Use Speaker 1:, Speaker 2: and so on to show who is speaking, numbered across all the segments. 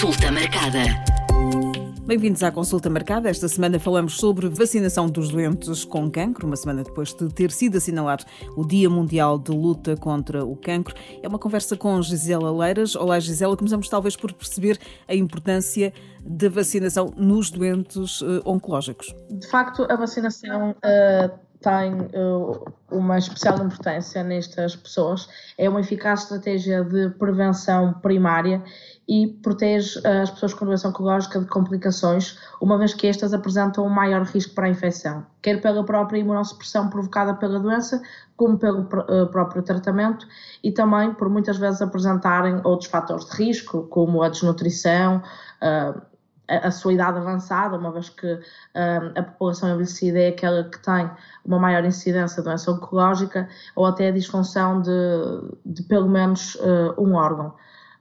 Speaker 1: Consulta marcada.
Speaker 2: Bem-vindos à consulta marcada. Esta semana falamos sobre vacinação dos doentes com cancro, uma semana depois de ter sido assinalado o Dia Mundial de Luta contra o Cancro. É uma conversa com Gisela Leiras. Olá, Gisela. Começamos talvez por perceber a importância da vacinação nos doentes uh, oncológicos.
Speaker 3: De facto, a vacinação uh, tem uh, uma especial importância nestas pessoas. É uma eficaz estratégia de prevenção primária e protege as pessoas com doença oncológica de complicações, uma vez que estas apresentam um maior risco para a infecção, quer pela própria imunossupressão provocada pela doença, como pelo uh, próprio tratamento e também por muitas vezes apresentarem outros fatores de risco, como a desnutrição, uh, a sua idade avançada, uma vez que uh, a população envelhecida é aquela que tem uma maior incidência de doença oncológica, ou até a disfunção de, de pelo menos uh, um órgão.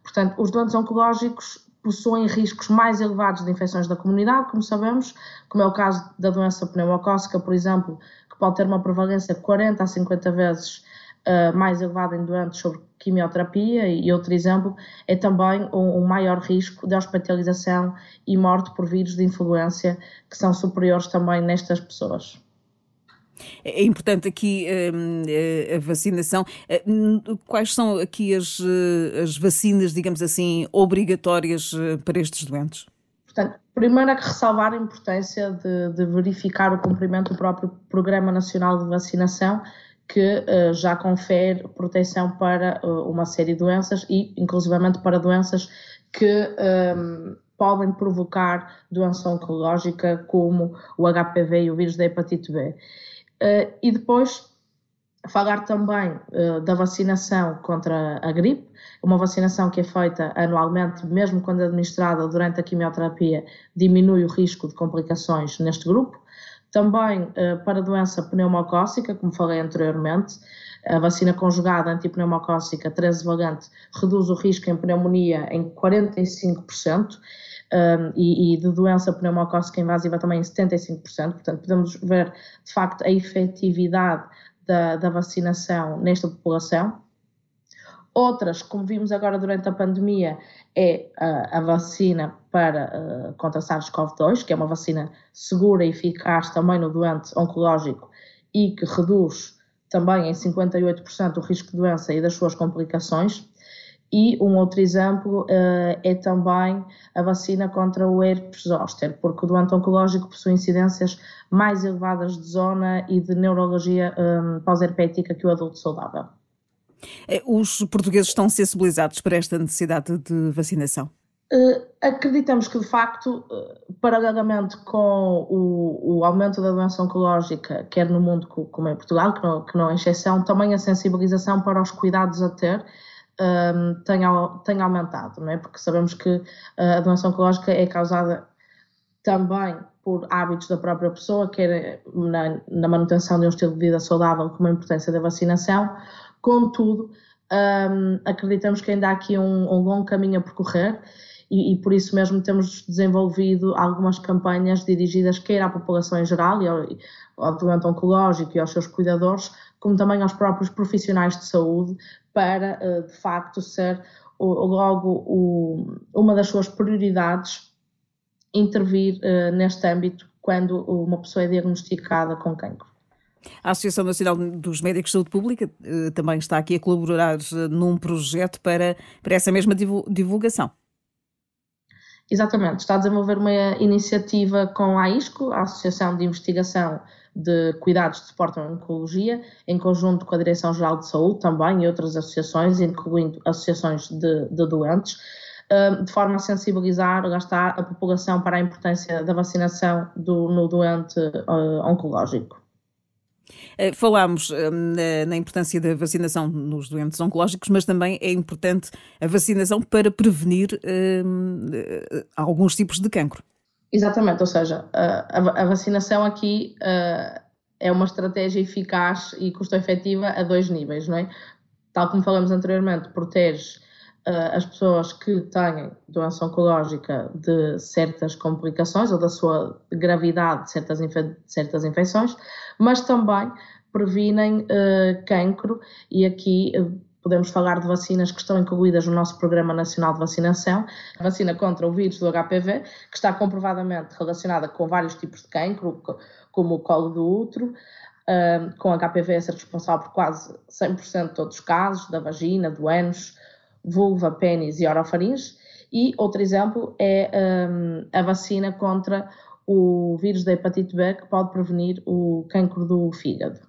Speaker 3: Portanto, os doentes oncológicos possuem riscos mais elevados de infecções da comunidade, como sabemos, como é o caso da doença pneumocócica, por exemplo, que pode ter uma prevalência 40 a 50 vezes uh, mais elevada em doentes sobre quimioterapia, e outro exemplo é também um, um maior risco de hospitalização e morte por vírus de influência, que são superiores também nestas pessoas.
Speaker 2: É importante aqui hum, eh, a vacinação. Eh, quais são aqui as, eh, as vacinas, digamos assim, obrigatórias para estes doentes?
Speaker 3: Portanto, primeiro é que ressalvar a importância de, de, verificar o cumprimento do próprio Programa Nacional de Vacinação, que uh, já confere proteção para uh, uma série de doenças e, inclusivamente, para doenças que um, podem provocar doença oncológica, como o HPV e o vírus da hepatite B. Uh, e depois falar também uh, da vacinação contra a gripe, uma vacinação que é feita anualmente, mesmo quando administrada durante a quimioterapia, diminui o risco de complicações neste grupo. Também uh, para doença pneumocócica, como falei anteriormente, a vacina conjugada antipneumocócica 13 valente reduz o risco em pneumonia em 45% um, e, e, de doença pneumocócica invasiva também em 75%, portanto podemos ver de facto a efetividade da, da vacinação nesta população. Outras, como vimos agora durante a pandemia, é a, a vacina para uh, contra SARS-CoV-2, que é uma vacina segura e eficaz também no doente oncológico e que reduz também em 58% o risco de doença e das suas complicações. E um outro exemplo uh, é também a vacina contra o herpes zoster, porque o doente oncológico possui incidências mais elevadas de zona e de neurologia um, eh, pós-herpética que o adulto saudável.
Speaker 2: Eh, os portugueses estão sensibilizados para esta necessidade de vacinação?
Speaker 3: Uh, acreditamos que, de facto, uh, paralelamente com o, o, aumento da doença oncológica, quer no mundo como em Portugal, que não, que não é exceção, também a sensibilização para os cuidados a ter um, tem, tem aumentado, não é? Porque sabemos que uh, a doença oncológica é causada também por hábitos da própria pessoa, quer na, na manutenção de um estilo de vida saudável, como a importância da vacinação. Contudo, um, acreditamos que ainda há aqui um, um longo caminho a percorrer e, e, por isso mesmo temos desenvolvido algumas campanhas dirigidas quer à população em geral e ao, doente oncológico e aos seus cuidadores, como também aos próprios profissionais de saúde, para eh, de facto ser logo uma das suas prioridades intervir eh, neste âmbito quando uma pessoa é diagnosticada com cancro.
Speaker 2: A Associação Nacional dos Médicos de Saúde Pública eh, também está aqui a colaborar num projeto para, para essa mesma divulgação.
Speaker 3: Exatamente, está a desenvolver uma iniciativa com a AISCO, a Associação de Investigação de Cuidados de Suporte à Oncologia, em conjunto com a Direção-Geral de Saúde também e outras associações, incluindo associações de, de doentes, hum, de forma a sensibilizar, a população para a importância da vacinação do, no doente oncológico.
Speaker 2: Eh, falámos eh, na importância da vacinação nos doentes oncológicos, mas também é importante a vacinação para prevenir eh, alguns tipos de cancro.
Speaker 3: Exatamente, ou seja, a, vacinação aqui é uma estratégia eficaz e custo-efetiva a dois níveis, não é? Tal como falamos anteriormente, protege as pessoas que têm doença oncológica de certas complicações ou da sua gravidade de certas, infe certas infecções, mas também previnem uh, cancro e aqui uh, podemos falar de vacinas que estão incluídas no nosso Programa Nacional de Vacinação. A vacina contra o vírus do HPV, que está comprovadamente relacionada com vários tipos de cancro, como o colo do útero, com HPV a ser responsável por quase 100% de todos os casos, da vagina, do ânus, vulva, pênis e orofaringe. E outro exemplo é a vacina contra o vírus da hepatite B, que pode prevenir o cancro do fígado.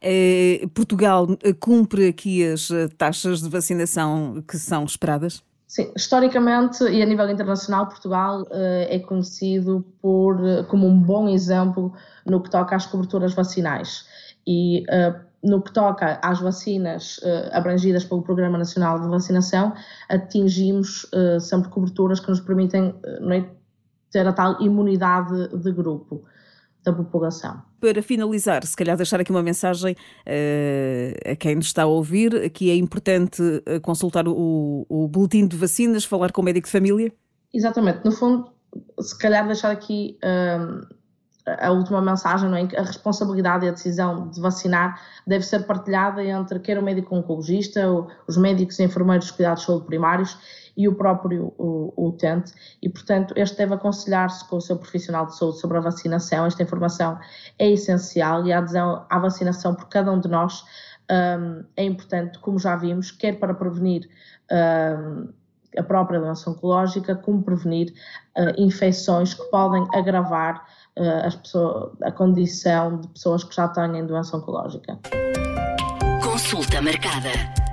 Speaker 2: Eh, Portugal eh, cumpre aqui as eh, taxas de vacinação que são esperadas?
Speaker 3: Sim, historicamente e a nível internacional, Portugal é conhecido por, como um bom exemplo no que toca às coberturas vacinais. E no que toca às vacinas abrangidas pelo Programa Nacional de Vacinação, atingimos sempre coberturas que nos permitem é, ter a tal imunidade de grupo da população.
Speaker 2: Para finalizar, se calhar deixar aqui uma mensagem uh, a quem nos está a ouvir, que é importante consultar o, o boletim de vacinas, falar com o médico de família?
Speaker 3: Exatamente. No fundo, se calhar deixar aqui uh, a última mensagem, não é? a responsabilidade e a decisão de vacinar deve ser partilhada entre quer o médico oncologista, os médicos e enfermeiros de cuidados de saúde primários e o próprio o, o utente, e portanto este deve aconselhar-se com o seu profissional de saúde sobre a vacinação. Esta informação é essencial e a adesão à vacinação por cada um de nós um, é importante, como já vimos, quer para prevenir um, a própria doença oncológica, como prevenir uh, infecções que podem agravar as pessoas, a condição de pessoas que já têm doença oncológica. Consulta marcada.